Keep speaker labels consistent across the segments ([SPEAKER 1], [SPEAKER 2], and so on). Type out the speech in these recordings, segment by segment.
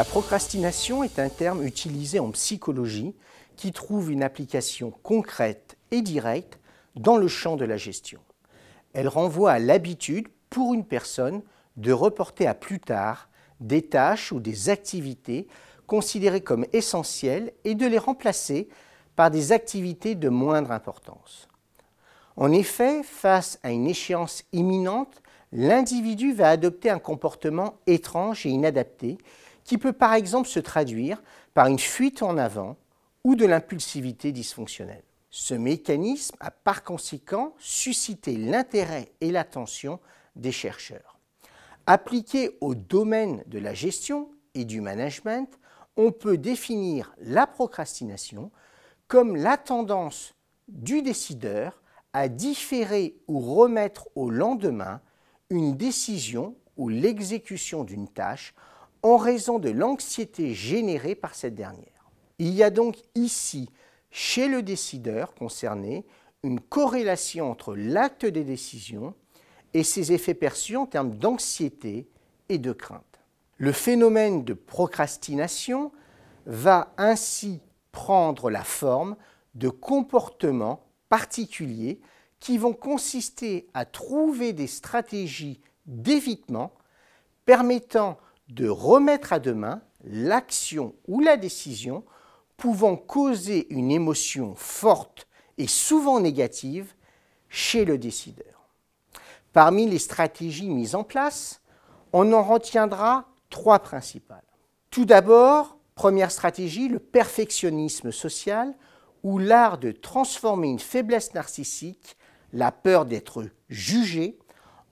[SPEAKER 1] La procrastination est un terme utilisé en psychologie qui trouve une application concrète et directe dans le champ de la gestion. Elle renvoie à l'habitude pour une personne de reporter à plus tard des tâches ou des activités considérées comme essentielles et de les remplacer par des activités de moindre importance. En effet, face à une échéance imminente, l'individu va adopter un comportement étrange et inadapté qui peut par exemple se traduire par une fuite en avant ou de l'impulsivité dysfonctionnelle. Ce mécanisme a par conséquent suscité l'intérêt et l'attention des chercheurs. Appliqué au domaine de la gestion et du management, on peut définir la procrastination comme la tendance du décideur à différer ou remettre au lendemain une décision ou l'exécution d'une tâche en raison de l'anxiété générée par cette dernière. Il y a donc ici, chez le décideur concerné, une corrélation entre l'acte des décisions et ses effets perçus en termes d'anxiété et de crainte. Le phénomène de procrastination va ainsi prendre la forme de comportements particuliers qui vont consister à trouver des stratégies d'évitement permettant de remettre à demain l'action ou la décision pouvant causer une émotion forte et souvent négative chez le décideur. Parmi les stratégies mises en place, on en retiendra trois principales. Tout d'abord, première stratégie, le perfectionnisme social, ou l'art de transformer une faiblesse narcissique, la peur d'être jugé,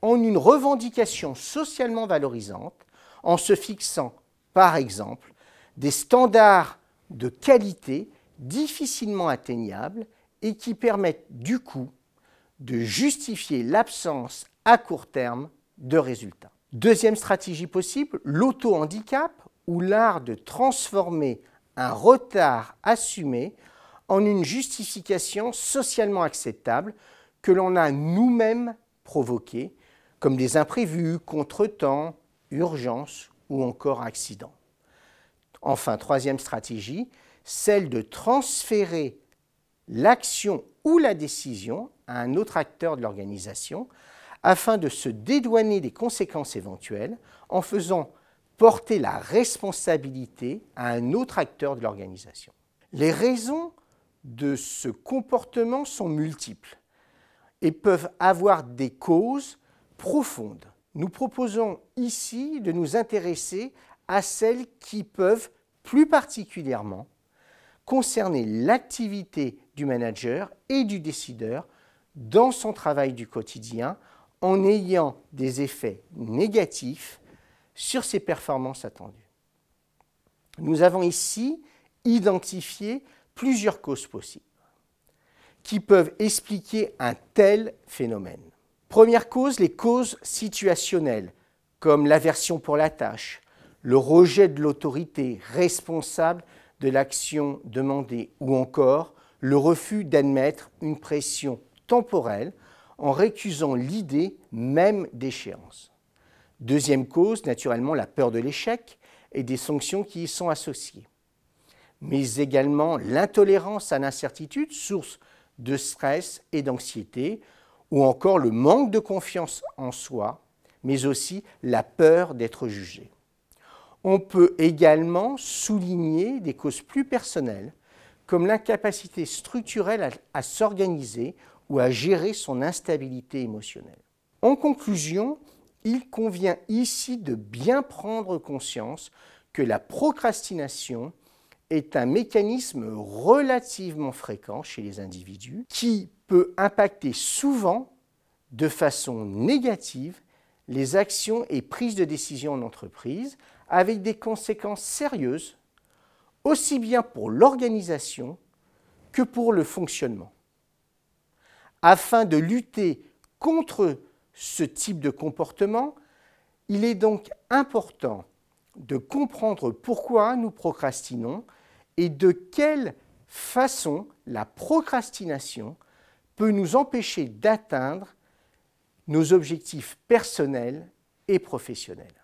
[SPEAKER 1] en une revendication socialement valorisante en se fixant, par exemple, des standards de qualité difficilement atteignables et qui permettent du coup de justifier l'absence à court terme de résultats. Deuxième stratégie possible, l'auto-handicap ou l'art de transformer un retard assumé en une justification socialement acceptable que l'on a nous-mêmes provoqué, comme des imprévus, contretemps, urgence ou encore accident. Enfin, troisième stratégie, celle de transférer l'action ou la décision à un autre acteur de l'organisation afin de se dédouaner des conséquences éventuelles en faisant porter la responsabilité à un autre acteur de l'organisation. Les raisons de ce comportement sont multiples et peuvent avoir des causes profondes nous proposons ici de nous intéresser à celles qui peuvent plus particulièrement concerner l'activité du manager et du décideur dans son travail du quotidien en ayant des effets négatifs sur ses performances attendues. Nous avons ici identifié plusieurs causes possibles qui peuvent expliquer un tel phénomène. Première cause, les causes situationnelles, comme l'aversion pour la tâche, le rejet de l'autorité responsable de l'action demandée ou encore le refus d'admettre une pression temporelle en récusant l'idée même d'échéance. Deuxième cause, naturellement, la peur de l'échec et des sanctions qui y sont associées, mais également l'intolérance à l'incertitude, source de stress et d'anxiété, ou encore le manque de confiance en soi, mais aussi la peur d'être jugé. On peut également souligner des causes plus personnelles, comme l'incapacité structurelle à, s'organiser ou à gérer son instabilité émotionnelle. En conclusion, il convient ici de bien prendre conscience que la procrastination est un mécanisme relativement fréquent chez les individus qui peut impacter souvent de façon négative les actions et prises de décision en entreprise avec des conséquences sérieuses aussi bien pour l'organisation que pour le fonctionnement. Afin de lutter contre ce type de comportement, il est donc important de comprendre pourquoi nous procrastinons et de quelle façon la procrastination peut nous empêcher d'atteindre nos objectifs personnels et professionnels?